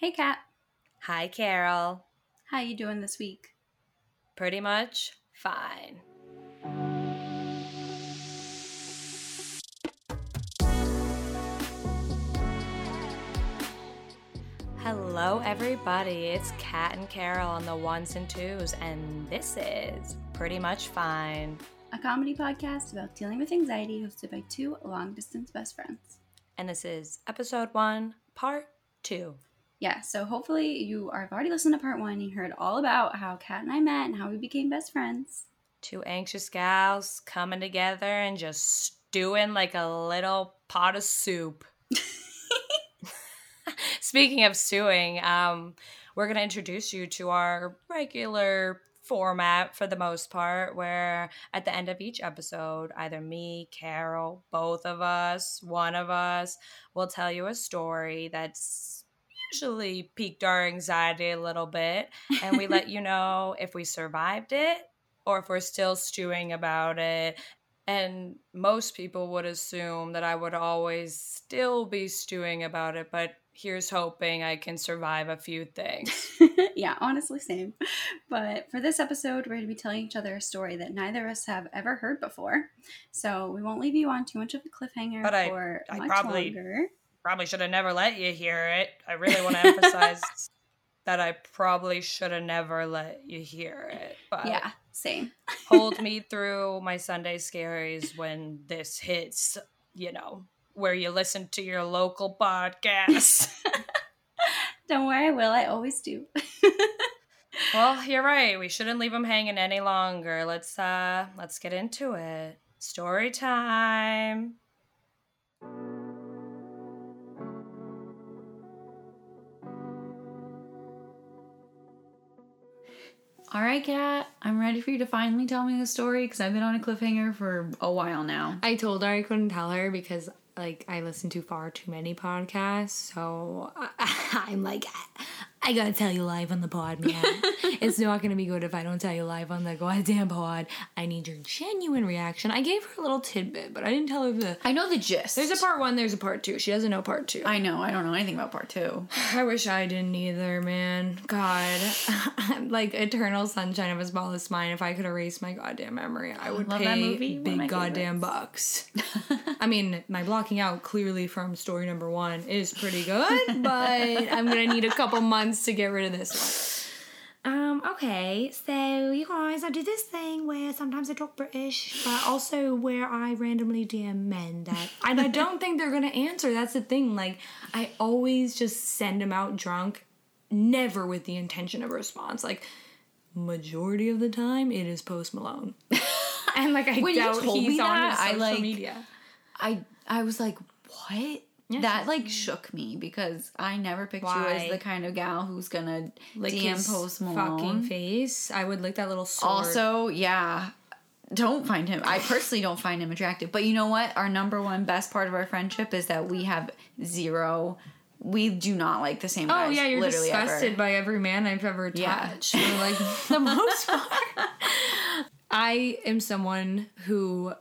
Hey, Kat. Hi, Carol. How you doing this week? Pretty much fine. Hello, everybody. It's Kat and Carol on the ones and twos, and this is Pretty Much Fine. A comedy podcast about dealing with anxiety hosted by two long distance best friends. And this is episode one, part two. Yeah, so hopefully you are, have already listened to part one. You heard all about how Kat and I met and how we became best friends. Two anxious gals coming together and just stewing like a little pot of soup. Speaking of stewing, um, we're going to introduce you to our regular format for the most part, where at the end of each episode, either me, Carol, both of us, one of us will tell you a story that's usually piqued our anxiety a little bit, and we let you know if we survived it or if we're still stewing about it. And most people would assume that I would always still be stewing about it, but here's hoping I can survive a few things. yeah, honestly, same. But for this episode, we're going to be telling each other a story that neither of us have ever heard before. So we won't leave you on too much of a cliffhanger But I- for I much probably- longer. Probably should have never let you hear it. I really want to emphasize that I probably should have never let you hear it. But Yeah, same. hold me through my Sunday scaries when this hits, you know, where you listen to your local podcast. Don't worry, I will. I always do. well, you're right. We shouldn't leave them hanging any longer. Let's uh let's get into it. Story time. All right, Kat, I'm ready for you to finally tell me the story because I've been on a cliffhanger for a while now. I told her I couldn't tell her because like I listen to far too many podcasts. So I, I'm like, I gotta tell you live on the pod, man. it's not gonna be good if I don't tell you live on the goddamn pod. I need your genuine reaction. I gave her a little tidbit, but I didn't tell her the. I know the gist. There's a part one. There's a part two. She doesn't know part two. I know. I don't know anything about part two. I wish I didn't either, man. God, like Eternal Sunshine of a Spotless Mind. If I could erase my goddamn memory, I would Love pay that movie. Big goddamn bucks. I mean, my blocking out clearly from story number one is pretty good, but I'm gonna need a couple months to get rid of this one. Um, okay, so you guys, I do this thing where sometimes I talk British, but also where I randomly DM men that, and I don't think they're gonna answer. That's the thing. Like, I always just send them out drunk, never with the intention of a response. Like, majority of the time, it is Post Malone, and like I When you doubt told he's on that, his I, social like- media. I I was like, what? Yeah. That like shook me because I never picked you as the kind of gal who's gonna Lick DM Post fucking face. I would lick that little sword. Also, yeah, don't find him. I personally don't find him attractive. But you know what? Our number one best part of our friendship is that we have zero. We do not like the same Oh guys. yeah, you're disgusted ever. by every man I've ever Yeah. touched. For like the most part. I am someone who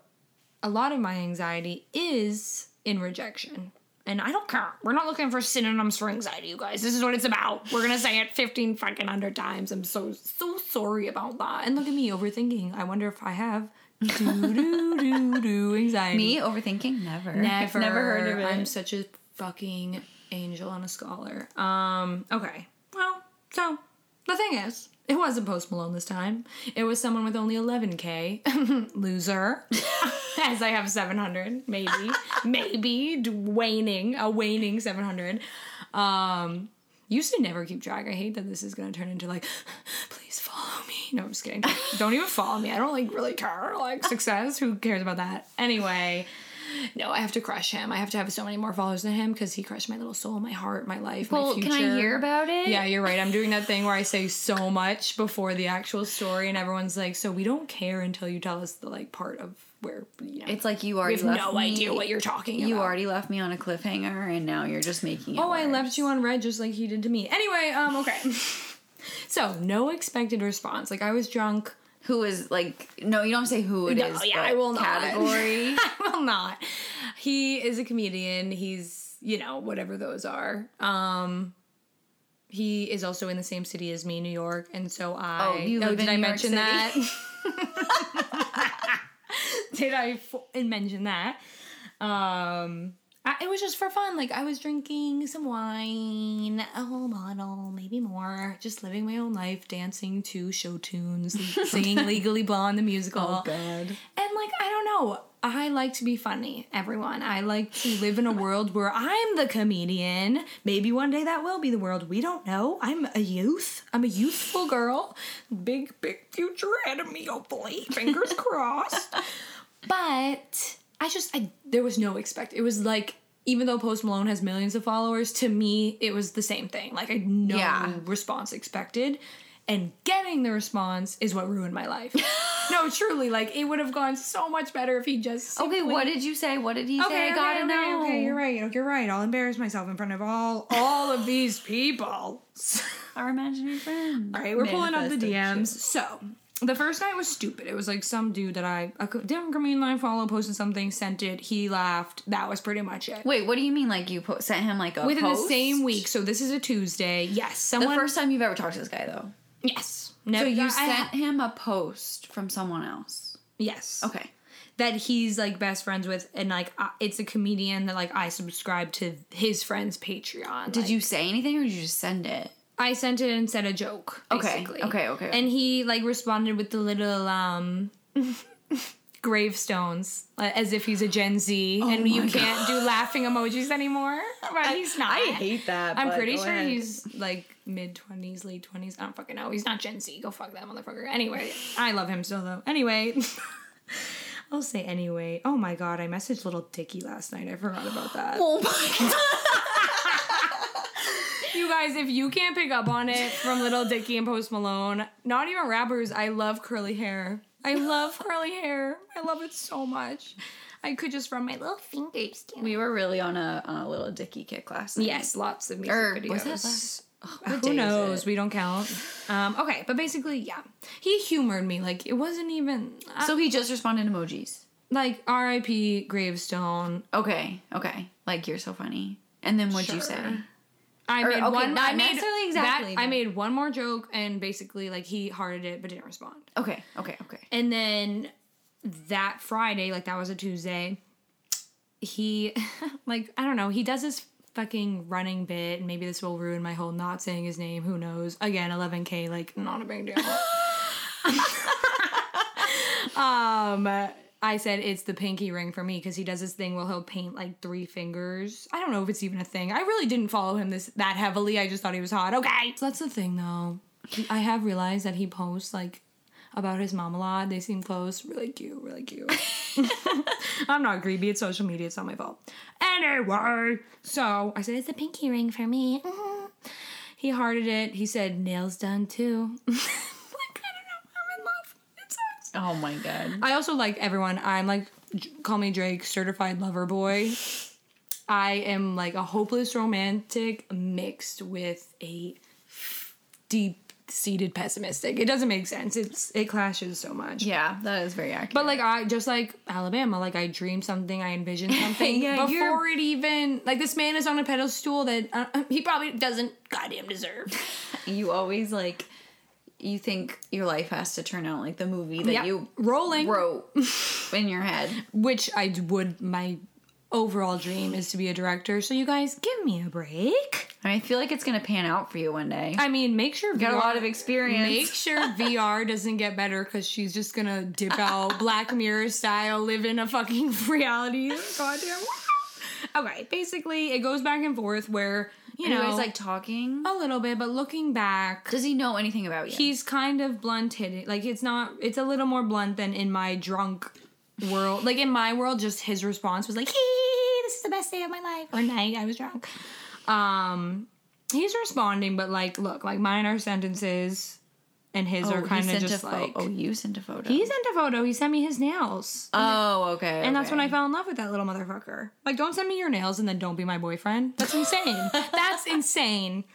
a lot of my anxiety is in rejection. And I don't care. We're not looking for synonyms for anxiety, you guys. This is what it's about. We're gonna say it 15 fucking hundred times. I'm so so sorry about that. And look at me overthinking. I wonder if I have do do do do anxiety. Me overthinking? Never. Never. Never heard of it. I'm such a fucking angel and a scholar. Um, okay. Well, so the thing is, it wasn't Post Malone this time. It was someone with only 11k. Loser. As I have 700, maybe. maybe. D- Waning. A waning 700. Um, used to never keep track. I hate that this is gonna turn into like, please follow me. No, I'm just kidding. Don't even follow me. I don't like really care. Like success. Who cares about that? Anyway. No, I have to crush him. I have to have so many more followers than him because he crushed my little soul, my heart, my life, my well, future. can I hear about it? Yeah, you're right. I'm doing that thing where I say so much before the actual story, and everyone's like, "So we don't care until you tell us the like part of where you know." It's like you already have left no me- idea what you're talking about. You already left me on a cliffhanger, and now you're just making it. Oh, I left you on read just like he did to me. Anyway, um, okay. so no expected response. Like I was drunk. Who is like? No, you don't say who it is. no, yeah, but I will not. Category. I will not. He is a comedian. He's you know whatever those are. Um, he is also in the same city as me, New York, and so I. Oh, you live did in I New York mention City? that? did I f- mention that? Um, I, it was just for fun. Like I was drinking some wine, a whole bottle, maybe more, just living my own life, dancing to show tunes, singing Legally Blonde the musical. Oh, God. And like, I don't know. I like to be funny, everyone. I like to live in a world where I'm the comedian. Maybe one day that will be the world. We don't know. I'm a youth. I'm a youthful girl. Big, big future ahead of me, hopefully. Fingers crossed. But I just, I there was no expect. It was like, even though Post Malone has millions of followers, to me, it was the same thing. Like, I had no Yeah. response expected. And getting the response is what ruined my life. no, truly, like it would have gone so much better if he just. Okay, what did you say? What did he say? I gotta okay, know. Okay, you're right. You're right. I'll embarrass myself in front of all all of these people. Our imaginary friend. All right, we're pulling up the. DMs. So the first night was stupid. It was like some dude that I a different comedian that I follow posted something, sent it. He laughed. That was pretty much it. Wait, what do you mean? Like you po- sent him like a Within post? the same week. So this is a Tuesday. Yes, The first time you've ever talked to this guy, though. yes. So No, you I- sent him a post from someone else. yes. Okay. that he's like best friends with and like uh, it's a comedian that like I subscribe to his friend's Patreon. Did Like, you say anything or did you just send it? I sent it and said a joke. Okay, Basically. okay, okay. And he like responded with the little um gravestones as if he's a Gen Z and you Oh can't do laughing emojis anymore. But he's not. I hate that. I'm pretty sure he's like mid twenties, late twenties. I don't fucking know. He's not Gen Z. Go fuck that motherfucker. Anyway, I love him still though. Anyway, I'll say anyway. Oh my god, I messaged Lil Dicky last night. I forgot about that. Oh my You guys, if you can't pick up on it from Lil Dicky and Post Malone, not even rappers, I love curly hair. I love curly hair. I love it so much. I could just run my little fingers down. We were really on a on a Lil Dicky kick last night. Yes, lots of music Or videos. Oh, Who knows? We don't count. Um, okay, but basically, yeah, he humored me. Like it wasn't even uh, So he just responded emojis. like R.I.P. gravestone. Okay, okay. Like you're so funny. And then what'd you say? I Or, made okay, one. not I made necessarily exactly, That, I made one more joke, and basically, like he hearted it but didn't respond. Okay, okay, okay. And then that Friday, like that was a Tuesday, he like I don't know, he does this fucking running bit, and maybe this will ruin my whole not saying his name, who knows. Again, 11k, like not a big deal. um I said it's the pinky ring for me because he does this thing where he'll paint like three fingers. I don't know if it's even a thing. I really didn't follow him this that heavily. I just thought he was hot. Okay, so that's the thing though. I have realized that he posts like about his lot. They seem close. Really cute. Really cute. I'm not creepy. It's social media. It's not my fault. Anyway, so I said it's a pinky ring for me. Mhm. He hearted it. He said nails done too. like I don't know. I'm in love. It sucks. Oh my god. I also like everyone. I'm like, call me Drake, certified lover boy. I am like a hopeless romantic mixed with a deep seated pessimistic. It doesn't make sense. It's it clashes so much. Yeah, that is very accurate. But like I just like Alabama, like I dream something, I envision something Yeah, you're- before it even like this man is on a pedestal that uh, he probably doesn't goddamn deserve. you always like you think your life has to turn out like the movie that Yeah. you rolling, wrote in your head. which I would. My overall dream is to be a director. So you guys, give me a break. I feel like it's gonna pan out for you one day. I mean, make sure you got a VR lot of experience. Make sure VR doesn't get better because she's just gonna dip out Black Mirror style, live in a fucking reality. Goddamn. Okay, basically, it goes back and forth where you know, know, he's like talking. a little bit, but looking back, Does he know anything about you? he's kind of blunt hitting. Like it's not. It's a little more blunt than in my drunk world. Like in my world, just his response was like, "Hee, this is the best day of my life." Or night, I was drunk. Um, he's responding, but like, look, like mine are sentences, and his oh, are kind of just pho- oh, like. oh, you sent a photo. He sent a photo. He sent me his nails. oh, okay. And that's when I fell in love with that little motherfucker. Like, don't send me your nails and then don't be my boyfriend. That's insane. That's insane.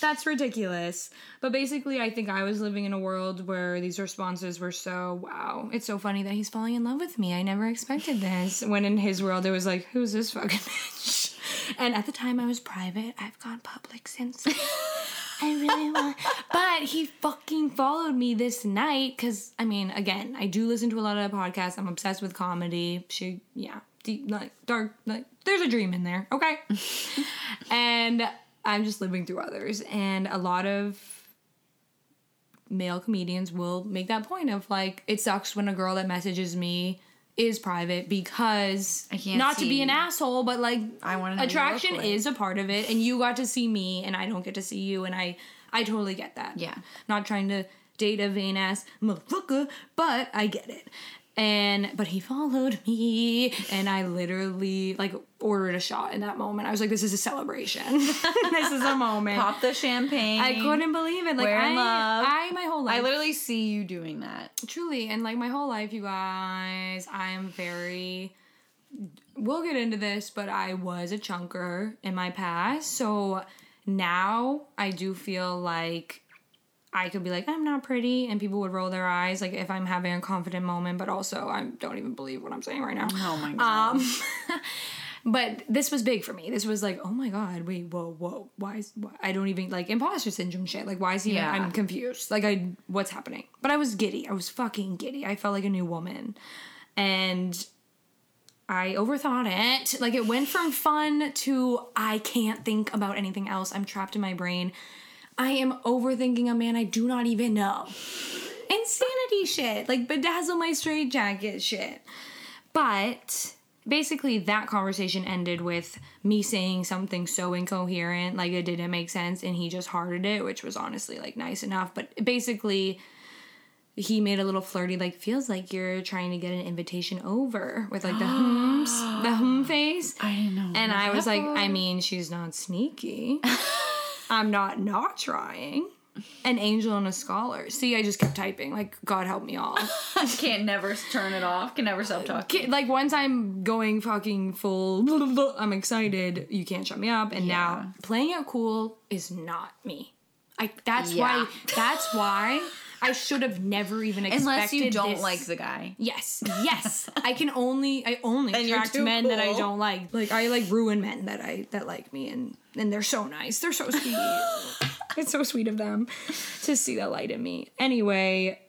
That's ridiculous. But basically, I think I was living in a world where these responses were so, wow, it's so funny that he's falling in love with me. I never expected this. When in his world, it was like, who's this fucking bitch? And at the time, I was private. I've gone public since. I really want. But he fucking followed me this night because I mean, again, I do listen to a lot of podcasts. I'm obsessed with comedy. She, yeah, deep, like dark, like there's a dream in there. Okay, and I'm just living through others, and a lot of male comedians will make that point of like it sucks when a girl that messages me is private because I can't not to be an asshole but like I you attraction is a part of it and you got to see me and I don't get to see you and I I totally get that. Yeah. Not trying to date a vain ass motherfucker, but I get it. And but he followed me and I literally like ordered a shot in that moment. I was like, this is a celebration. this is a moment. Pop the champagne. I couldn't believe it. Like I, love. I my whole life I literally see you doing that. truly and like my whole life you guys i'm very we'll get into this but i was a chunker in my past so now i do feel like i could be like i'm not pretty and people would roll their eyes like if i'm having a confident moment but also i don't even believe what i'm saying right now Oh my god. um, but this was big for me. This was like, oh my god, wait, whoa, whoa, why is why, I don't even like imposter syndrome shit. Like, why is he? Yeah. I'm confused. Like, I what's happening? But I was giddy. I was fucking giddy. I felt like a new woman, and I overthought it. Like, it went from fun to I can't think about anything else. I'm trapped in my brain. I am overthinking a man I do not even know. Insanity shit. Like bedazzle my straight jacket shit. But basically, that conversation ended with me saying something so incoherent, like it didn't make sense, and he just hearted it, which was honestly like nice enough. But basically, he made a little flirty, like feels like you're trying to get an invitation over with like the hums, the hum face. I didn't know. And I was like, I mean, she's not sneaky. I'm not not trying. An angel and a scholar. See, I just kept typing. Like, God help me all. can't never turn it off. Can never stop talking. Ki- like once I'm going fucking full, I'm excited. You can't shut me up. And now playing it cool is not me. I. That's Yeah. why. That's why I should have never even expected. Unless you don't this. like the guy. Yes, yes. I can only I only Then you're attract too men that I don't like. Like I like ruin men that I that like me and and they're so nice. They're so sweet. it's so sweet of them to see the light in me. Anyway,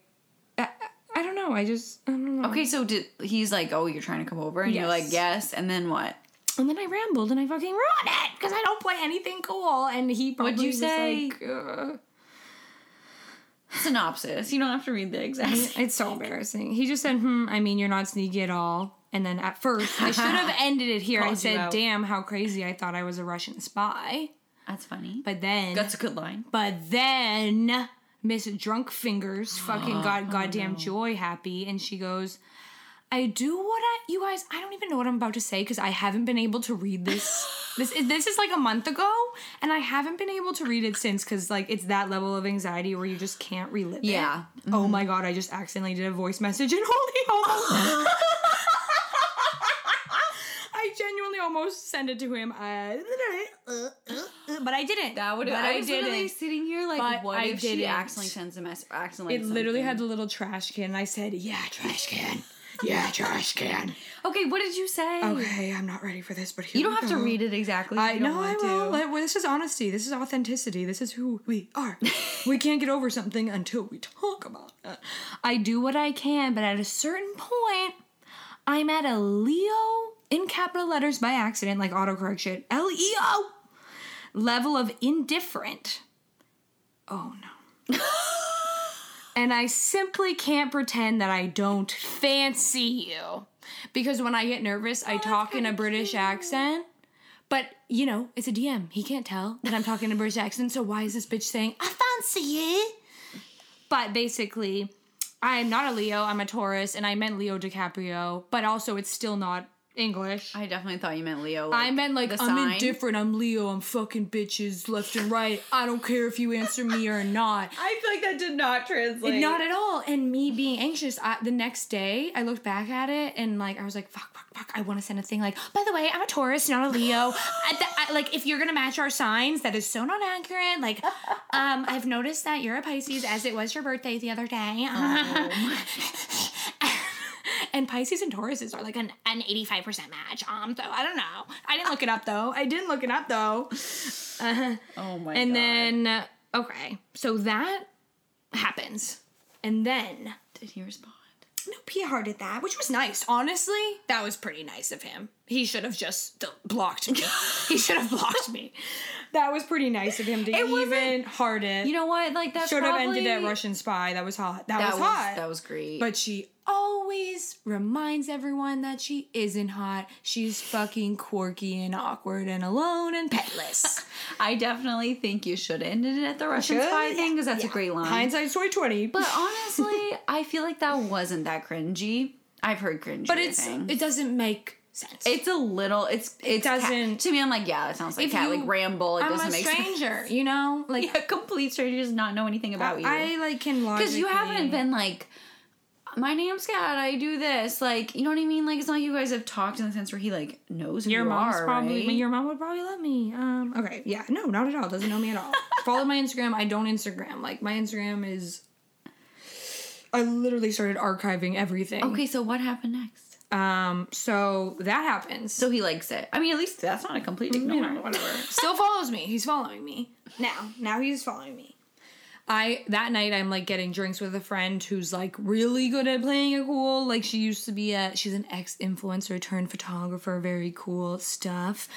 I, I don't know. I just I don't know. Okay, so did he's like, oh, you're trying to come over, and you're like, Yes. yes, and then what? And then I rambled and I fucking ruined it because I don't play anything cool. And he probably What'd you was say? like, uh, Synopsis. You don't have to read the exact. It's so embarrassing. He just said, hmm, I mean, you're not sneaky at all. And then at first, I should have ended it here. I said, damn, how crazy. I thought I was a Russian spy. That's funny. But then, That's a good line. but then Miss Drunk Fingers fucking got goddamn joy happy. And she goes, I do what I, you guys, I don't even know what I'm about to say because I haven't been able to read this. this, is- this is like a month ago. And I haven't been able to read it since because like it's that level of anxiety where you just can't relive it. Yeah. Oh my god, I just accidentally did a voice message and holy almost. I genuinely almost sent it to him, uh, but I didn't. That would. But I was literally didn't. sitting here like, But what I if she didn't. accidentally sends a message? Accidentally. It literally had the little trash can. And I said, "Yeah, trash can. Yeah, trash can." Okay, what did you say? Okay, I'm not ready for this, but here You don't have to read it exactly. I know I will. to. Like, well, this is honesty. This is authenticity. This is who we are. we can't get over something until we talk about it. I do what I can, but at a certain point, I'm at a Leo in capital letters by accident, like autocorrect shit. L E O level of indifferent. Oh no. and I simply can't pretend that I don't fancy you. Because when I get nervous, I talk in a British accent. But, you know, it's a DM. He can't tell that I'm talking in a British accent, so why is this bitch saying, I fancy you? But basically, I'm not a Leo, I'm a Taurus, and I meant Leo DiCaprio, but also it's still not English. I definitely thought you meant Leo. I meant like I'm sign. indifferent. I'm Leo. I'm fucking bitches left and right. I don't care if you answer me or not. I feel like that did not translate. Not at all. And me being anxious, I, the next day I looked back at it and like I was like, fuck, fuck, fuck. I want to send a thing like, by the way, I'm a Taurus, not a Leo. I, th- I- like if you're gonna match our signs, that is so not accurate. Like, um, I've noticed that you're a Pisces, as it was your birthday the other day. and Pisces and Tauruses are like an, an 85% match. Um, so I don't know. I didn't look it up though. I didn't look it up though. Oh my And god. then okay, so that happens. And then Did he respond? no, PR did that, which was nice. Honestly, that was pretty nice of him. He should have just blocked me. he should have blocked me. That was pretty nice of him to It even heart it. You know what? Like that should have ended at Russian spy. That was hot. That, That was, was hot. that was great. But she always reminds everyone that she isn't hot. She's fucking quirky and awkward and alone and petless. I definitely think you should have ended it at the Russian Should? spy thing because that's a great line. Hindsight's twenty twenty. But honestly, I feel like that wasn't that cringy. I've heard cringy. but it's things. it doesn't make sense. It's a little. It's it doesn't- to me. I'm like, yeah, it sounds like Kat you- like ramble. It I'm doesn't a make stranger, sense. you know, like Yeah, complete stranger does not know anything about you. I like can because you haven't been like. My name's Kat. I do this. Like, you know what I mean? Like, it's not like you guys have talked in the sense where he like knows Your you mom's are, probably right? your mom would probably love me. Um okay, yeah, no, not at all. Doesn't know me at all. Follow my Instagram. I don't Instagram. Like my Instagram is I literally started archiving everything. okay, so what happened next? Um so that happens. So he likes it. I mean, at least that's not a complete ignore. whatever. Still follows me. He's following me. Now. Now he's following me. I that night I'm like getting drinks with a friend who's like really good at playing it cool. Like she used to be a she's an ex influencer turned photographer, very cool stuff.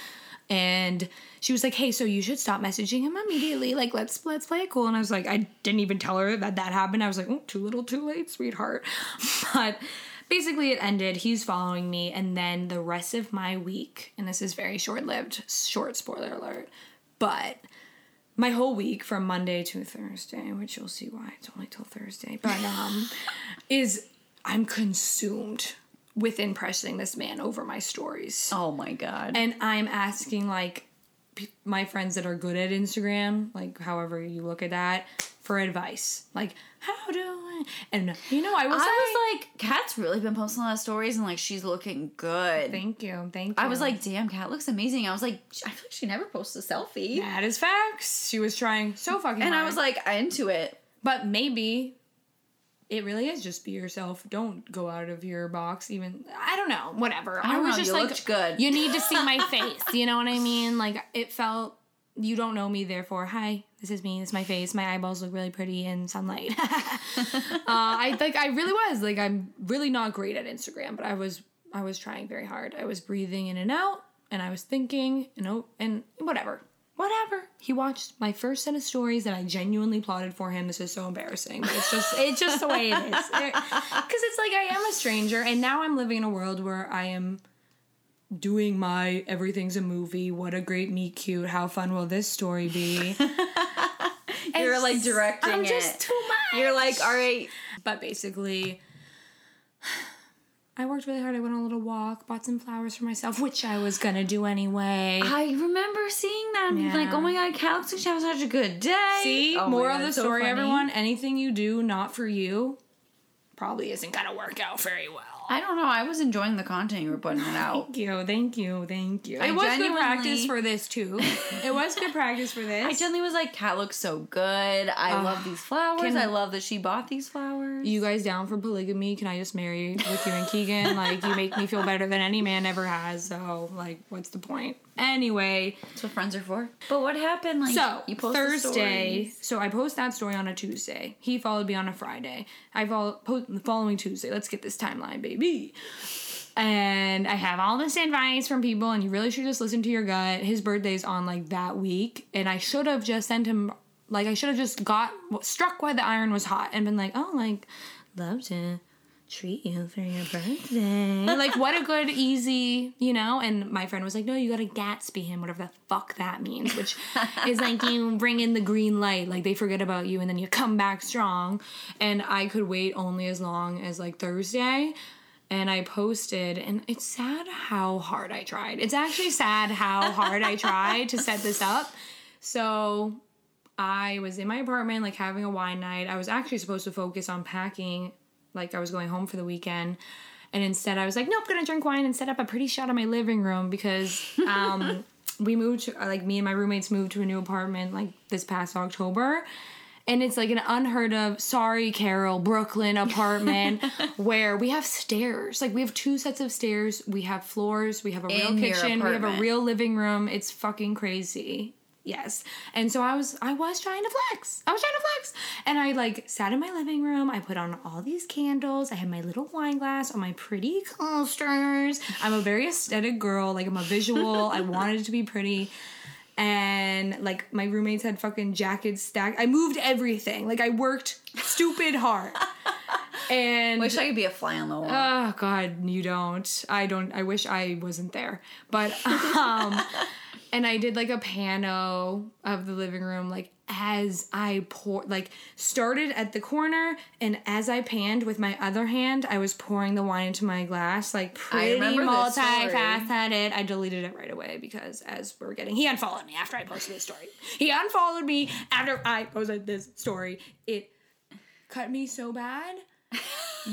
And she was like, "Hey, so you should stop messaging him immediately. Like, let's let's play it cool." And I was like, I didn't even tell her that that happened. I was like, oh, "Too little, too late, sweetheart." But basically, it ended. He's following me, and then the rest of my week, and this is very short lived. Short spoiler alert, but my whole week from Monday to Thursday, which you'll see why it's only till Thursday, but um, is I'm consumed with impressing this man over my stories. Oh my god. And I'm asking like my friends that are good at Instagram, like however you look at that, for advice. Like, how do I? And you know, I was I like, was like, Kat's really been posting a lot of stories and like she's looking good. thank you, thank you. I was like, damn, Kat looks amazing. I was like, I feel like she never posts a selfie. that is facts. She was trying so fucking And I was like, I into it. But maybe it really is just be yourself. Don't go out of your box. Even I don't know. Whatever. I don't was know, just like, good. You need to see my face. You know what I mean? Like it felt. You don't know me, therefore, hi. This is me. This is my face. My eyeballs look really pretty in sunlight. uh, I like. I really was like. I'm really not great at Instagram, but I was. I was trying very hard. I was breathing in and out, and I was thinking, you know, and whatever whatever. He watched my first set of stories that I genuinely plotted for him. This is so embarrassing, but it's just it's just the way it is. Because it's like I am a stranger, and now I'm living in a world where I am doing my everything's a movie. What a great meet cute. How fun will this story be? You're like directing I'm it. just too much. You're like, all right. But basically, I worked really hard. I went on a little walk, bought some flowers for myself, which I was gonna do anyway. I remember seeing that and being like, oh my god, Kat looks like she such a good day. See, Oh my moral God, of the it's so story, everyone. Anything you do not for you probably isn't gonna work out very well. I don't know. I was enjoying the content you were putting it out. Thank you, thank you, thank you. I it was good genuinely- practice for this too. it was good practice for this. I genuinely was like, "Kat looks so good. I love these flowers. can- I love that she bought these flowers. you guys down for polygamy? Can I just marry with you and Keegan? Like, you make me feel better than any man ever has. So, like, what's the point? Anyway, That's what friends are for. But what happened? Like, so you post Thursday. So I post that story on a Tuesday. He followed me on a Friday. I follow po- the following Tuesday. Let's get this timeline, baby. And I have all this advice from people, and you really should just listen to your gut. His birthday's on like that week, and I should have just sent him like I should have just got struck while the iron was hot and been like, oh, like loved to treat you for your birthday. like, what a good, easy, you know? And my friend was like, no, you gotta Gatsby him, whatever the fuck that means, which is like you bring in the green light, like they forget about you and then you come back strong. And I could wait only as long as like Thursday. And I posted, and it's sad how hard I tried. It's actually sad how hard I tried to set this up. So I was in my apartment, like having a wine night. I was actually supposed to focus on packing, like I was going home for the weekend. And instead, I was like, nope, gonna drink wine and set up a pretty shot in my living room because um, we moved, to, like, me and my roommates moved to a new apartment like this past October. And it's like an unheard of, sorry, Carol, Brooklyn apartment where we have stairs. Like, we have two sets of stairs. We have floors. We have a real In kitchen. We have a real living room. It's fucking crazy. Yes. And so I was I was trying to flex. I was trying to flex. And I like sat in my living room. I put on all these candles. I had my little wine glass on my pretty coasters. I'm a very aesthetic girl. Like I'm a visual. I wanted it to be pretty. And like my roommates had fucking jackets stacked. I moved everything. Like I worked stupid hard. And Wish I could be a fly on the wall. Oh God, you don't. I don't. I wish I wasn't there. But um, and I did like a pano of the living room, like as I pour, like started at the corner, and as I panned with my other hand, I was pouring the wine into my glass, like pretty remember this story. multifaceted. I deleted it right away because as we were getting, he unfollowed me after I posted this story. He unfollowed me after I posted this story. It cut me so bad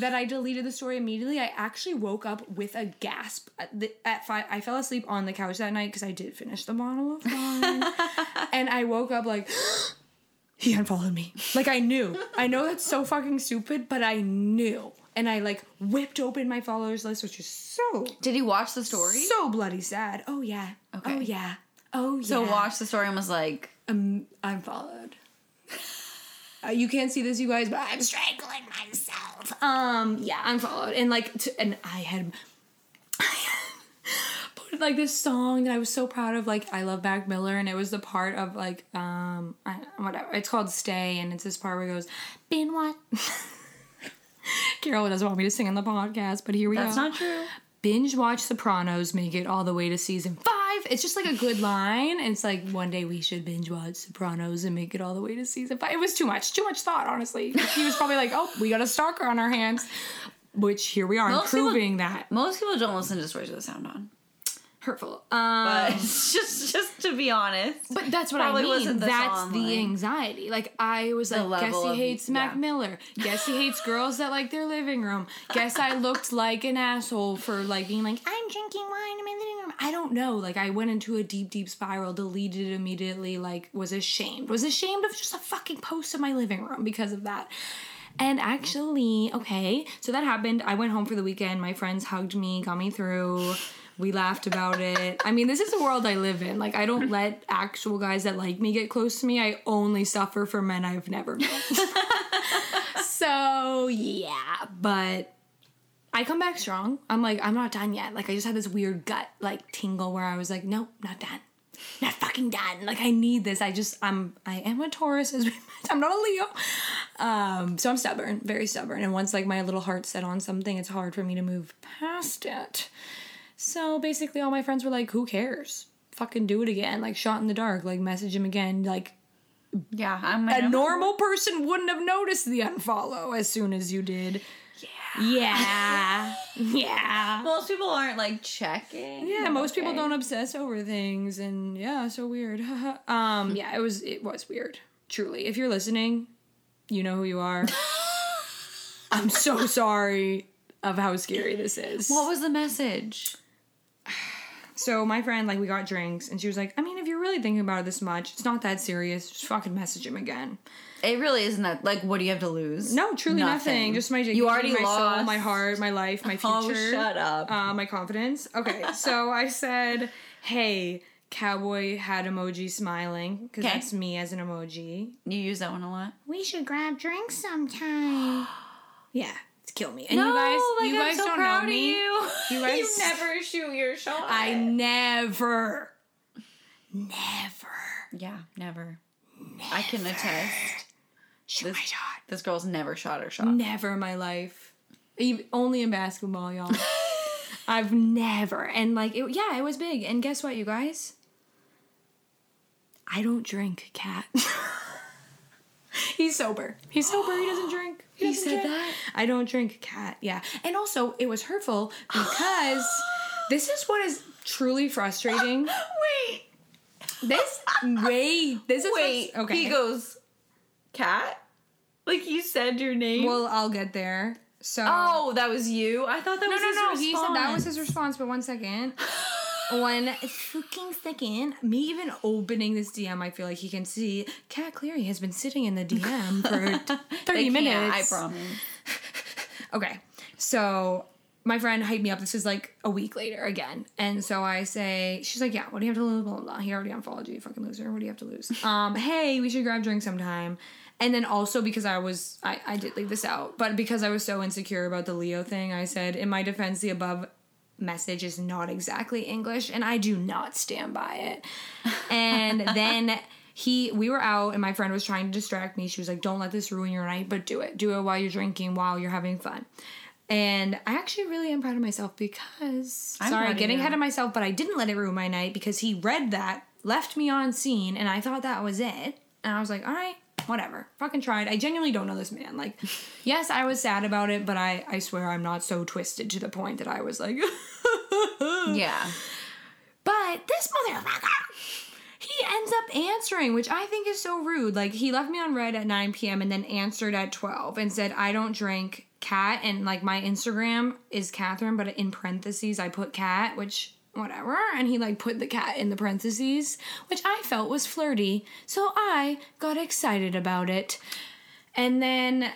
that I deleted the story immediately. I actually woke up with a gasp at, the, at five. I fell asleep on the couch that night because I did finish the bottle of wine, and I woke up like. He unfollowed me. Like I knew. I know that's so fucking stupid, but I knew. And I like whipped open my followers list, which is so Did he watch the story? so bloody sad. Oh yeah. Okay. Oh yeah. Oh yeah. so watched the story and was like, um, I'm followed. Uh, you can't see this, you guys, but I'm strangling myself. Um, yeah, I'm followed, and like, t- and I had, put like this song that I was so proud of, like I love Mac Miller, and it was the part of like, um, I, whatever. It's called "Stay," and it's this part where it goes, "Been what." Carol doesn't want me to sing on the podcast, but here we that's go not true. binge watch Sopranos, make it all the way to season five. It's just like a good line. It's like one day we should binge watch Sopranos and make it all the way to season five. It was too much, too much thought, honestly. He was probably like, oh, we got a stalker on our hands. Which here we are Most proving that Most people don't listen to stories with the sound on. hurtful. But Um, just just to be honest. But that's what I mean. the That's song the line. anxiety. Like I was like, guess he of- hates Mac. Miller. Guess he hates girls that like their living room. Guess I looked like an asshole for like being like, I'm drinking wine in my living room. I don't know. Like I went into a deep, deep spiral, deleted it immediately, like was ashamed. Was ashamed of just a fucking post in my living room because of that. And mm-hmm. actually, okay, so that happened. I went home for the weekend. My friends hugged me, got me through. We laughed about it. I mean, this is the world I live in. Like, I don't mm-hmm. let actual guys that like me get close to me. I only suffer for men I've never met. so, yeah, but I come back strong. I'm like, I'm not done yet. Like, I just had this weird gut, like, tingle where I was like, nope, not done. Not fucking done. Like, I need this. I just, I'm, I am a Taurus, as we I'm not a Leo. Um, so I'm stubborn, very stubborn. And once, like, my little heart's set on something, it's hard for me to move past it. So basically, all my friends were like, who cares? Fucking do it again. Like, shot in the dark. Like, message him again. Like, Yeah, I'm a normal person wouldn't have noticed the unfollow as soon as you did. Yeah. Yeah. yeah. Most people aren't like checking. Yeah, most people don't obsess over things and yeah, so weird. um yeah, it was it was weird. Truly. If you're listening, you know who you are. I'm so sorry of how scary this is. What was the message? So my friend, like, we got drinks, and she was like, "I mean, if you're really thinking about it this much, it's not that serious. Just fucking message him again." It really isn't that. Like, what do you have to lose? No, truly nothing. Just my You already my lost. soul, my heart, my life, my Oh, future. shut up. Uh, my confidence. Okay, so I said, "Hey, cowboy hat emoji smiling because that's me as an emoji. You use that one a lot. We should grab drinks sometime. yeah, it's kill me. And no, you guys, like, you I'm guys so don't proud know of me. You. You guys- you never shoot your shot. I never, never Yeah, never. I can attest. Shoot This- my shot. This girl's never shot her shot. Never in my life. Even, only in basketball, y'all. I've never. And like, it, yeah, it was big. And guess what, you guys? I don't drink, cat. He's sober. He's sober. He doesn't drink. He, doesn't said drink. that? I don't drink, cat. Yeah. And also, it was hurtful because this is what is truly frustrating. Wait, This, wait, this is wait. okay. He goes, cat. Like you said your name. Well, I'll get there. So. oh, that was you. I thought that No, was no, his no. response. He said that was his response, but one second. One fucking second. Me even opening this DM, I feel like he can see Kat Cleary has been sitting in the DM for 30 minutes. I promise. Okay. So my friend hyped me up. This is like a week later again. And so I say, she's like, yeah, what do you have to lose? Blah, blah, blah. He already unfollowed you, you fucking loser. What do you have to lose? Um, hey, we should grab drinks sometime. And then also because I was, I, I did leave this out, but because I was so insecure about the Leo thing, I said, in my defense, the above message is not exactly English and I do not stand by it. And then he we were out and my friend was trying to distract me. She was like, "Don't let this ruin your night, but do it. Do it while you're drinking, while you're having fun." And I actually really am proud of myself because I'm sorry, getting ahead of myself, but I didn't let it ruin my night because he read that, left me on seen, and I thought that was it. And I was like, all right, whatever. Fucking tried. I genuinely don't know this man. Like, yes, I was sad about it, but I, I swear I'm not so twisted to the point that I was like, Yeah. But this motherfucker, he ends up answering, which I think is so rude. Like he left me on read at 9 p.m. and then answered at 12 and said, I don't drink cat. And like my Instagram is Catherine, but in parentheses I put cat, which whatever. And he like put the cat in the parentheses, which I felt was flirty. So I got excited about it. And then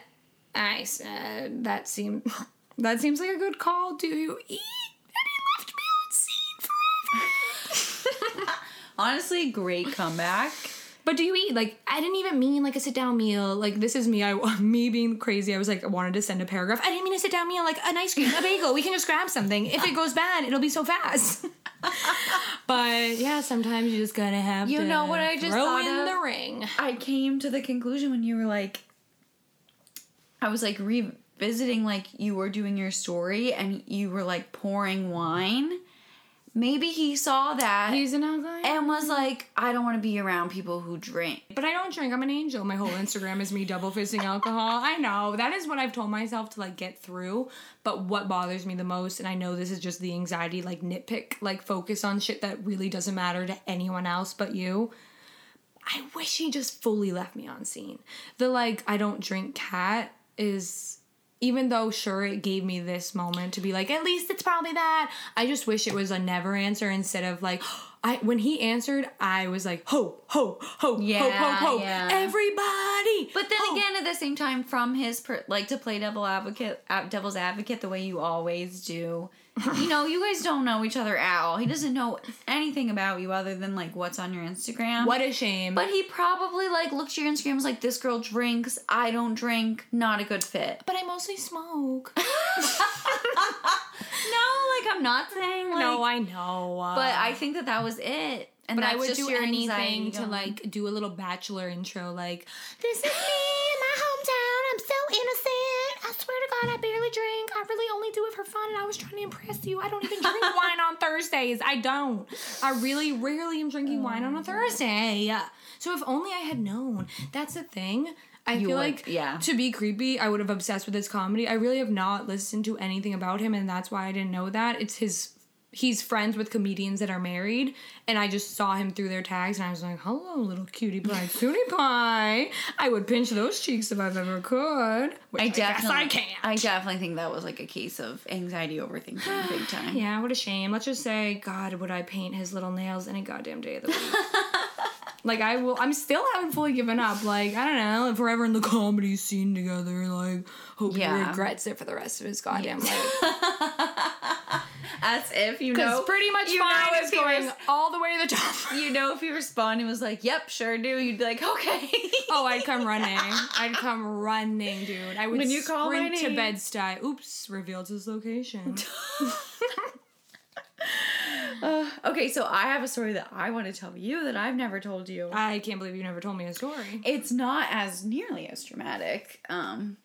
I said, that seemed that seems like a good call. Do you eat? And he left me on seen forever. Honestly, great comeback. But do you eat? Like, I didn't even mean like a sit down meal. Like, this is me. I me being crazy. I was like, I wanted to send a paragraph. I didn't mean a sit down meal. Like an ice cream, a bagel. We can just grab something. If it goes bad, it'll be so fast. but yeah, sometimes you just gotta have. You to know what I just throw thought in of? the ring. I came to the conclusion when you were like, I was like revisiting, like you were doing your story and you were like pouring wine. Maybe he saw that He's an alcoholic. and was like, I don't want to be around people who drink. But I don't drink. I'm an angel. My whole Instagram is me double fisting alcohol. I know. That is what I've told myself to like get through. But what bothers me the most, and I know this is just the anxiety, like nitpick, like focus on shit that really doesn't matter to anyone else but you. I wish he just fully left me on seen. The like, I don't drink cat is even though sure it gave me this moment to be like at least it's probably that i just wish it was a never answer instead of like i when he answered i was like ho ho ho ho Yeah, ho ho yeah. everybody But then ho. again, at the same time, from his per- like to play devil advocate, devil's advocate, the way you always do. You know, you guys don't know each other at all. He doesn't know anything about you other than like what's on your Instagram. what a shame But he probably like looks at your Instagram and was like, "This girl drinks. I don't drink. Not a good fit." but i mostly smoke No, like I'm not saying like. no i know But I think that that was it. And but that's I would just do your anything to like do a little bachelor intro, like this is me in my hometown. I'm so innocent. I swear to God, I barely drink. I really only do it for fun, and I was trying to impress you. I don't even drink wine on Thursdays. I don't. I really rarely am drinking wine on a oh. Thursday. So if only I had known. That's the thing. I You feel would- like yeah. to be creepy, I would have obsessed with his comedy. I really have not listened to anything about him, and that's why I didn't know that. It's his he's friends with comedians that are married, and I just saw him through their tags, and I was like, "Hello, little cutie pie, cutie pie." I would pinch those cheeks if I've ever could. Which I, I definitely, I can't. I definitely think that was like a case of anxiety overthinking, big time. yeah, what a shame. Let's just say, God, would I paint his little nails any goddamn day of the week? like I will. I'm still haven't fully given up. Like I don't know if we're ever in the comedy scene together. Like hope he regrets it for the rest of his goddamn life. As if you know, pretty much you fine know is going res- all the way to the top. you know, if he responded and was like, "Yep, sure do," you'd be like, "Okay." Oh, I'd come running. I'd come running, dude. I would When you call my sprint to name. Bed-Stuy. Oops, revealed his location. Uh, okay, so I have a story that I want to tell you that I've never told you. I can't believe you never told me a story. It's not as nearly as dramatic, um,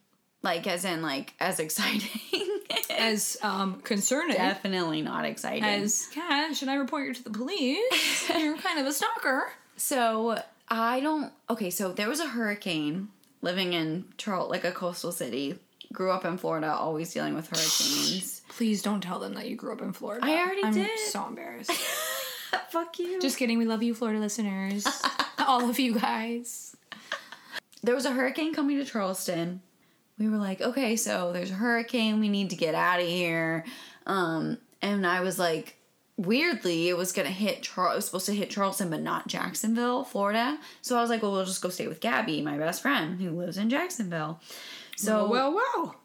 like as in like as exciting. As um concerning definitely not exciting. as Kat, should I report you to the police? You're kind of a stalker. So I don't. Okay, so there was a hurricane living in Charl, like a coastal city. Grew up in Florida, always dealing with hurricanes. Please don't tell them that you grew up in Florida. I already I'm did. so embarrassed. Fuck you. Just kidding. We love you, Florida listeners. All of you guys. there was a hurricane coming to Charleston. We were like, okay, so there's a hurricane. We need to get out of here. Um, and I was like, weirdly, it was gonna hit. Char- it was supposed to hit Charleston, but not Jacksonville, Florida. So I was like, well, we'll just go stay with Gabby, my best friend, who lives in Jacksonville. So well, well.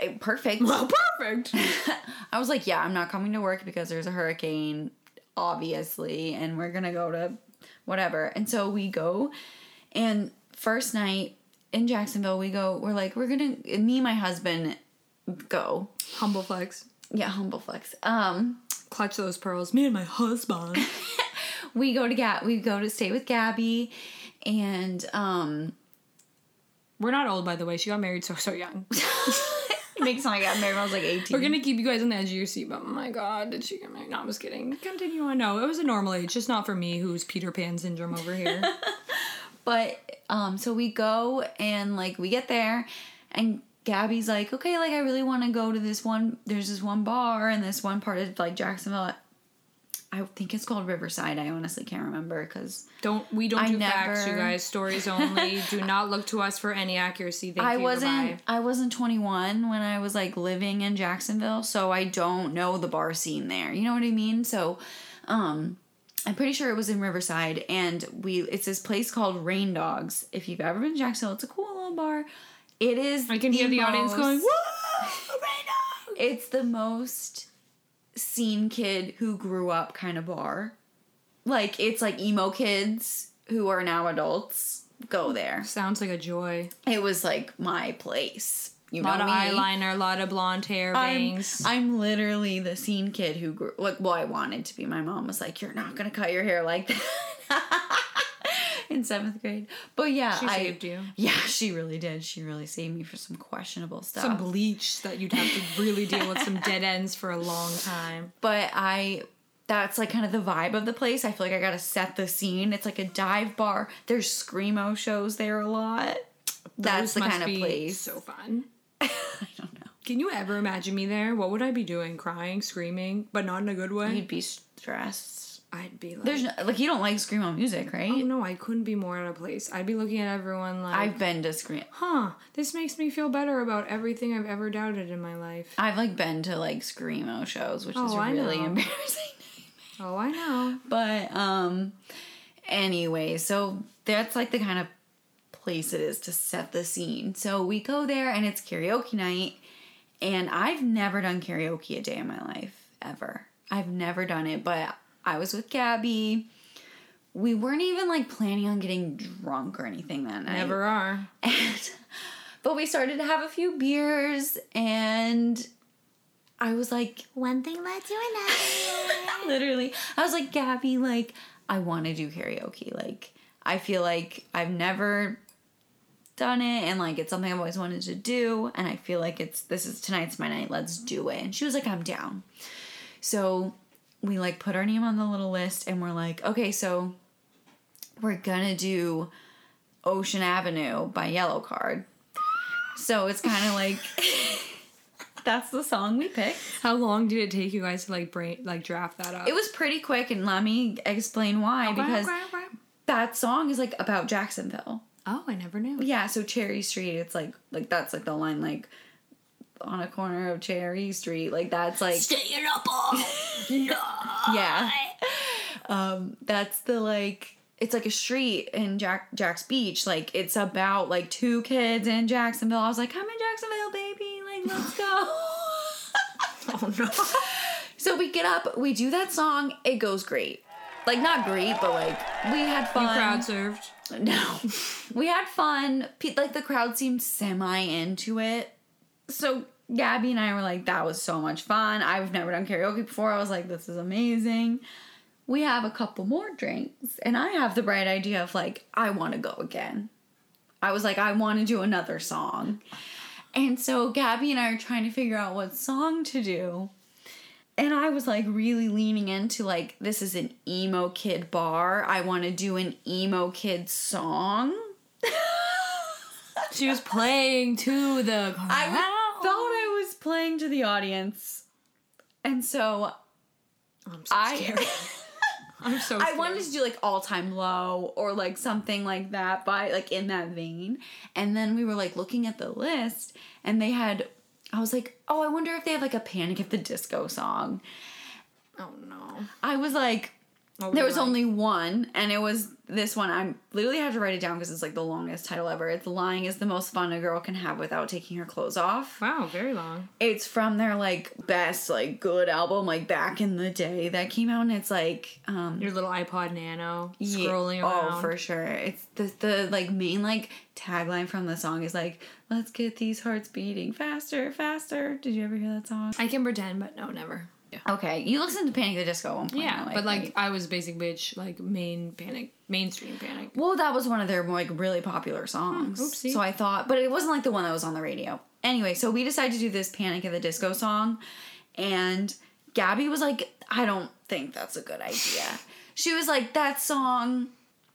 Eh, Perfect. Well, perfect. I was like, yeah, I'm not coming to work because there's a hurricane, obviously, and we're gonna go to whatever. And so we go, and first night in Jacksonville, we go, we're like, we're gonna, me and my husband go. Humble flex. Yeah, humble flex. Um, Clutch those pearls. Me and my husband. we go to Gab, we go to stay with Gabby, and um, We're not old, by the way. She got married so so young. makes like I got married when I was like 18. We're gonna keep you guys on the edge of your seat, but oh my god, did she get married? No, I'm just kidding. Continue on. No, it was a normal age, just not for me, who's Peter Pan syndrome over here. But um, so we go and like we get there, and Gabby's like, okay, like I really want to go to this one. There's this one bar in this one part of like Jacksonville. I think it's called Riverside. I honestly can't remember because don't we don't I do facts, you guys. Stories only. do not look to us for any accuracy. Thank I you. wasn't goodbye. I wasn't 21 when I was like living in Jacksonville, so I don't know the bar scene there. You know what I mean? So, um, I'm pretty sure it was in Riverside, and we it's this place called Rain Dogs. If you've ever been to Jacksonville, it's a cool little bar. It is. I can hear the audience going, "Whoa, Rain Dogs!" It's the most scene kid who grew up kind of bar. Like it's like emo kids who are now adults go there. Sounds like a joy. It was like my place. You A lot know of me. eyeliner, a lot of blonde hair, I'm, bangs. I'm literally the scene kid who grew like well I wanted to be. My mom was like, You're not gonna cut your hair like that in seventh grade. But yeah, she I saved you. Yeah, she really did. She really saved me for some questionable stuff. Some bleach that you'd have to really deal with some dead ends for a long time. but I that's like kind of the vibe of the place. I feel like I gotta set the scene. It's like a dive bar. There's screamo shows there a lot. That's the kind of place. So fun. I don't know. Can you ever imagine me there? What would I be doing? Crying, screaming, but not in a good way. You'd be stressed. I'd be like, There's no, like you don't like screamo music, right? oh no, I couldn't be more out of place. I'd be looking at everyone like, I've been to scream. huh, this makes me feel better about everything I've ever doubted in my life. I've like been to like screamo shows, which is Oh, I really know. embarrassing. Oh, I know. But um, anyway, so that's like the kind of place it is to set the scene. So we go there and it's karaoke night, and I've never done karaoke a day in my life ever. I've never done it, but I was with Gabby. We weren't even like planning on getting drunk or anything that night. Never are. And, but we started to have a few beers, and I was like, one thing led to another. Literally, I was like, Gabby, like, I want to do karaoke. Like, I feel like I've never done it, and like, it's something I've always wanted to do, and I feel like it's this is tonight's my night. Let's do it. And she was like, I'm down. So we like put our name on the little list, and we're like, okay, so we're gonna do Ocean Avenue by Yellowcard. So it's kind of like that's the song we picked. How long did it take you guys to like brain like draft that up? It was pretty quick, and let me explain why. because Okay, okay, okay. that song is like about Jacksonville. Oh, I never knew. Yeah, so Cherry Street, it's like like that's like the line like on a corner of Cherry Street, like that's like Staying up all yeah. Um, that's the like it's like a street in Jack Jax Beach. Like it's about like two kids in Jacksonville. I was like, I'm in Jacksonville, baby. Like, let's go. Oh no. so we get up, we do that song. It goes great. Like not great, but like we had You fun. crowd served. No, we had fun. Like the crowd seemed semi into it. So Gabby and I were like, that was so much fun. I've never done karaoke before. I was like, this is amazing. We have a couple more drinks, and I have the bright idea of like, I want to go again. I was like, I want to do another song. And so Gabby and I are trying to figure out what song to do. And I was like really leaning into like this is an emo kid bar. I want to do an emo kid song. She was playing to the crowd. I thought I was playing to the audience. And so I'm so I scared. I'm so I wanted to do like all time low or like something like that by like in that vein. And then we were like looking at the list and they had I was like, "Oh, I wonder if they have like a Panic at the Disco song." Oh no. I was like, What There was only one, and it was this one. I literally had to write it down because it's like the longest title ever. It's "Lying is the most fun a girl can have without taking her clothes off." Wow, very long. It's from their like best like good album like back in the day that came out, and it's like um Your little iPod Nano yeah, scrolling around. Oh, for sure. It's the the like main like tagline from the song is like "Let's get these hearts beating faster, faster." Did you ever hear that song? I can pretend, but no, never. Okay, you listened to Panic at the Disco at one point. Yeah, though, but like right? I was basic bitch, like main panic, mainstream panic. Well, that was one of their like really popular songs. Hmm, oopsie. So I thought, but it wasn't like the one that was on the radio. Anyway, so we decided to do this Panic at the Disco song, and Gabby was like, "I don't think that's a good idea." She was like, "That song,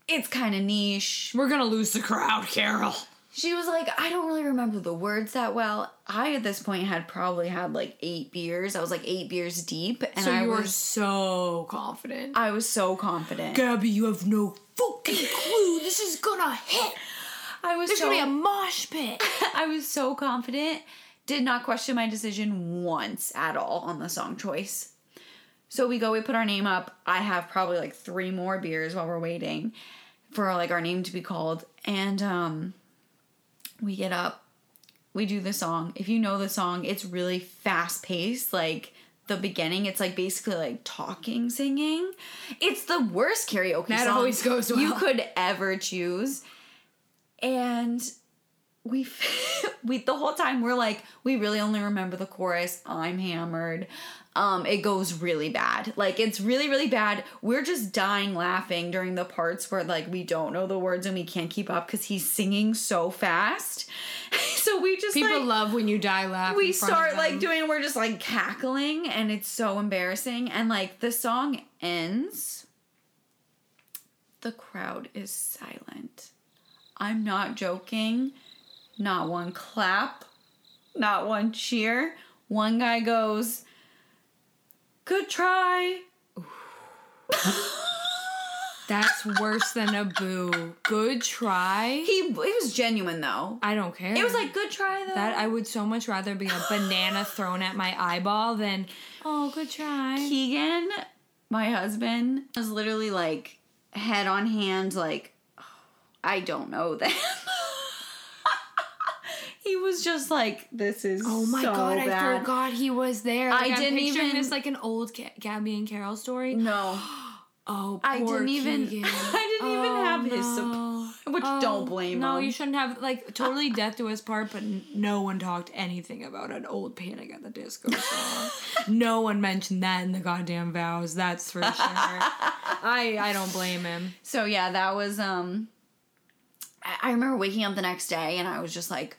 it's kind of niche." We're gonna lose the crowd, Carol. She was like, "I don't really remember the words that well." I at this point had probably had like eight beers. I was like eight beers deep, and so I were was so confident. I was so confident. Gabby, you have no fucking clue. This is gonna hit. I was There's so gonna be a mosh pit. I was so confident, did not question my decision once at all on the song choice. So we go, we put our name up. I have probably like three more beers while we're waiting for like our name to be called. And um we get up, we do the song. If you know the song, it's really fast paced, like the beginning, it's like basically like talking, singing. It's the worst karaoke That song always goes you could ever choose. And we we the whole time we're like we really only remember the chorus i'm hammered um it goes really bad. Like it's really really bad. We're just dying laughing during the parts where like we don't know the words and we can't keep up because he's singing so fast. So we just People like, love when you die laughing. we in front of start like doing we're just like cackling and it's so embarrassing. And like the song ends. The crowd is silent. I'm not joking. Not one clap. Not one cheer. One guy goes good try That's worse than a boo. Good try. he it was genuine though I don't care. it was like good try though that. I would so much rather be a banana thrown at my eyeball than oh, good try. Keegan, my husband, was literally like head on hand, like, "Oh, I don't know them. he was just like, this is Oh my so god, I bad. forgot he was there. I Like, I'm didn't even- this like an old Ga- Gabby and Carol story. No, Oh, I didn't even- Keegan. I didn't even have his support, which don't blame No, him. No, you shouldn't have like totally death to his part, but no one talked anything about an old Panic at the Disco song. no one mentioned that in the goddamn vows. That's for sure. I I don't blame him. So yeah, that was um. I, I remember waking up the next day and I was just like,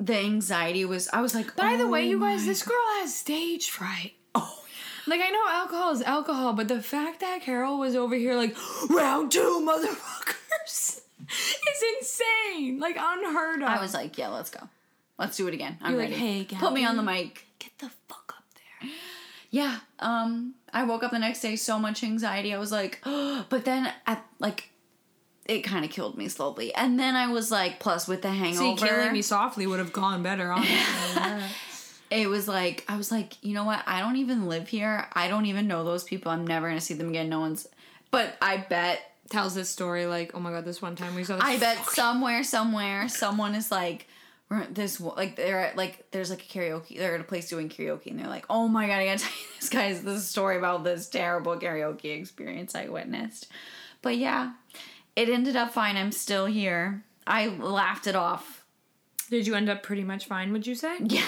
the anxiety was. I was like, By the way, "Oh you guys, this girl has stage fright. Oh, Like I know alcohol is alcohol, but the fact that Carol was over here like round two motherfuckers is insane. Like unheard of. I was like, yeah, let's go. Let's do it again. I'm You're like, ready. "Hey, Put me on the mic. get the fuck up there. Yeah. Um, I woke up the next day so much anxiety. I was like, but then at like it kind of killed me slowly. And then I was like, plus with the See, hangover, killing me softly would have gone better, honestly. it was like I was like, you know what? I don't even live here. I don't even know those people. I'm never gonna see them again. No one's. But I bet Tells this story like, oh my god, this one time we saw. This I bet somewhere, somewhere, someone is like, this like they're at like there's like a karaoke. They're at a place doing karaoke, and they're like, oh my god, I gotta tell you this guys this story about this terrible karaoke experience I witnessed. But yeah, it ended up fine. I'm still here. I laughed it off. Did you end up pretty much fine? Would you say? Yeah,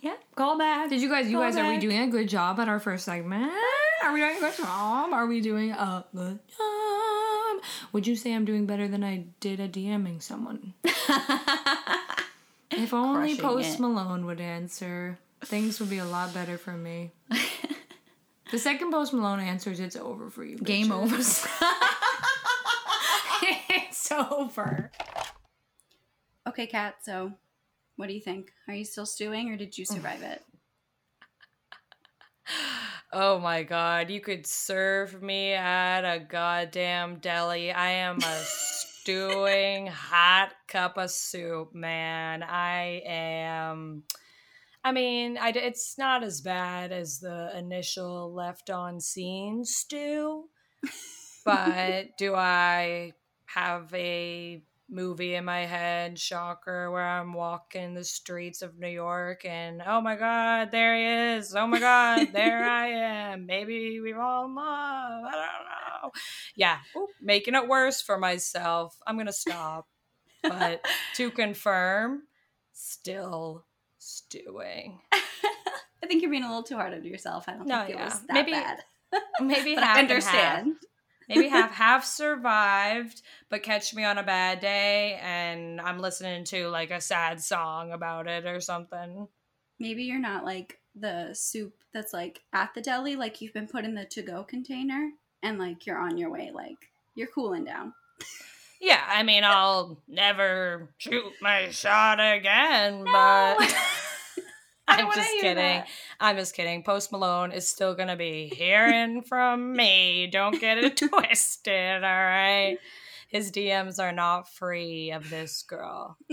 yeah. Call back. Did you guys? You Call guys, are we doing a good job at our first segment? Are we doing a good job? Are we doing a good job? Would you say I'm doing better than I did at DMing someone? if only Crushing Post it. Malone would answer, things would be a lot better for me. the second Post Malone answers, it's over for you. Game over. over. Okay, Kat, so what do you think? Are you still stewing or did you survive it? Oh my god, you could serve me at a goddamn deli. I am a stewing hot cup of soup, man. I am. I mean, I, it's not as bad as the initial left on seen stew. but do I have a movie in my head, shocker, where I'm walking the streets of New York and oh my god, there he is. Oh my god, there I am. Maybe we've all in love. I don't know. Yeah, Ooh, making it worse for myself. I'm gonna stop. But to confirm, still stewing. I think you're being a little too hard on yourself. I don't No, think it yeah. was that Maybe- bad. Maybe I and understand. Maybe have half survived but catch me on a bad day and i'm listening to like a sad song about it or something Maybe you're not like the soup that's like at the deli, like you've been put in the to go container and like you're on your way, like you're cooling down. yeah i mean i'll never shoot my shot again but I don't i'm just kidding that. i'm just kidding post malone is still gonna be hearing from me don't get it twisted all right his dms are not free of this girl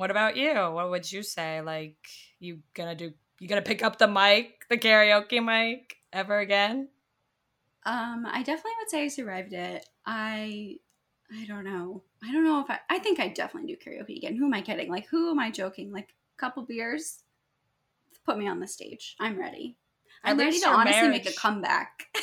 What about you? What would you say? Like, you gonna do? You gonna pick up the mic, the karaoke mic, ever again? Um, I definitely would say I survived it. I I don't know. I don't know if I I think I definitely do karaoke again. Who am I kidding? Like who am I joking? Like couple beers? Put me on the stage. I'm ready. I'm ready to honestly make a comeback.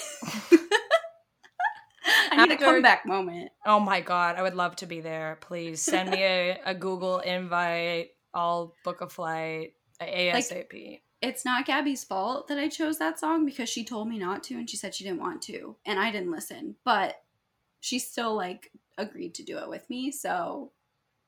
I need a comeback moment. Oh my god, I would love to be there. Please send me a, a Google invite. I'll book a flight uh, ASAP. It's not Gabby's fault that I chose that song because she told me not to and she said she didn't want to and I didn't listen. But she still like agreed to do it with me, so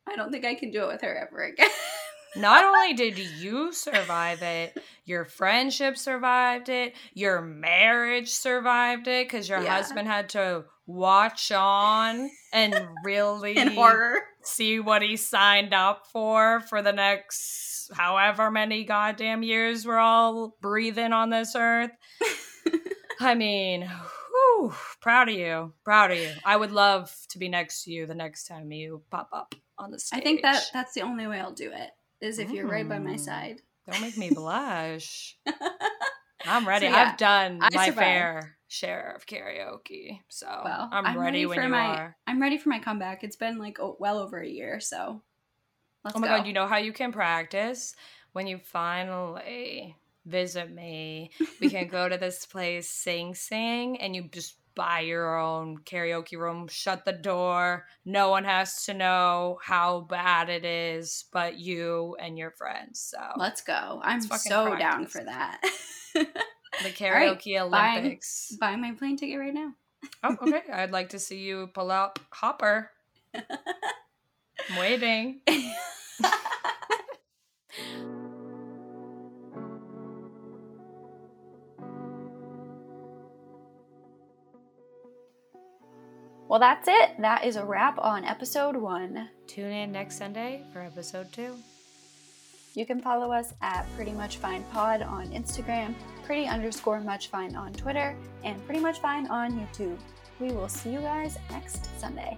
I don't think I can do it with her ever again. Not only did you survive it, your friendship survived it, your marriage survived it because your Yeah. husband had to watch on and really In horror. see what he signed up for for the next however many goddamn years we're all breathing on this earth. I mean, whew, proud of you. Proud of you. I would love to be next to you the next time you pop up on the stage. I think that that's the only way I'll do it is if you're right by my Mm. side. Don't make me blush. I'm ready. So, yeah, I've done I my survived. fair share of karaoke. So Well, I'm, ready, when for you my are. I'm ready for my comeback. It's been like oh, well over a year, so let's Oh my go. god, you know how you can practice? When you finally visit me, we can go to this place, sing sing, and you just buy your own karaoke room, shut the door. No one has to know how bad it is but you and your friends. So Let's go. I'm so down for that. the karaoke bye. Olympics. Buy my plane ticket right now. Oh, okay. I'd like to see you pull out Hopper. I'm waiting. Well, that's it. That is a wrap on episode one. Tune in next Sunday for episode two. You can follow us at Pretty Much Fine Pod on Instagram, Pretty underscore Much Fine on Twitter, and Pretty Much Fine on YouTube. We will see you guys next Sunday.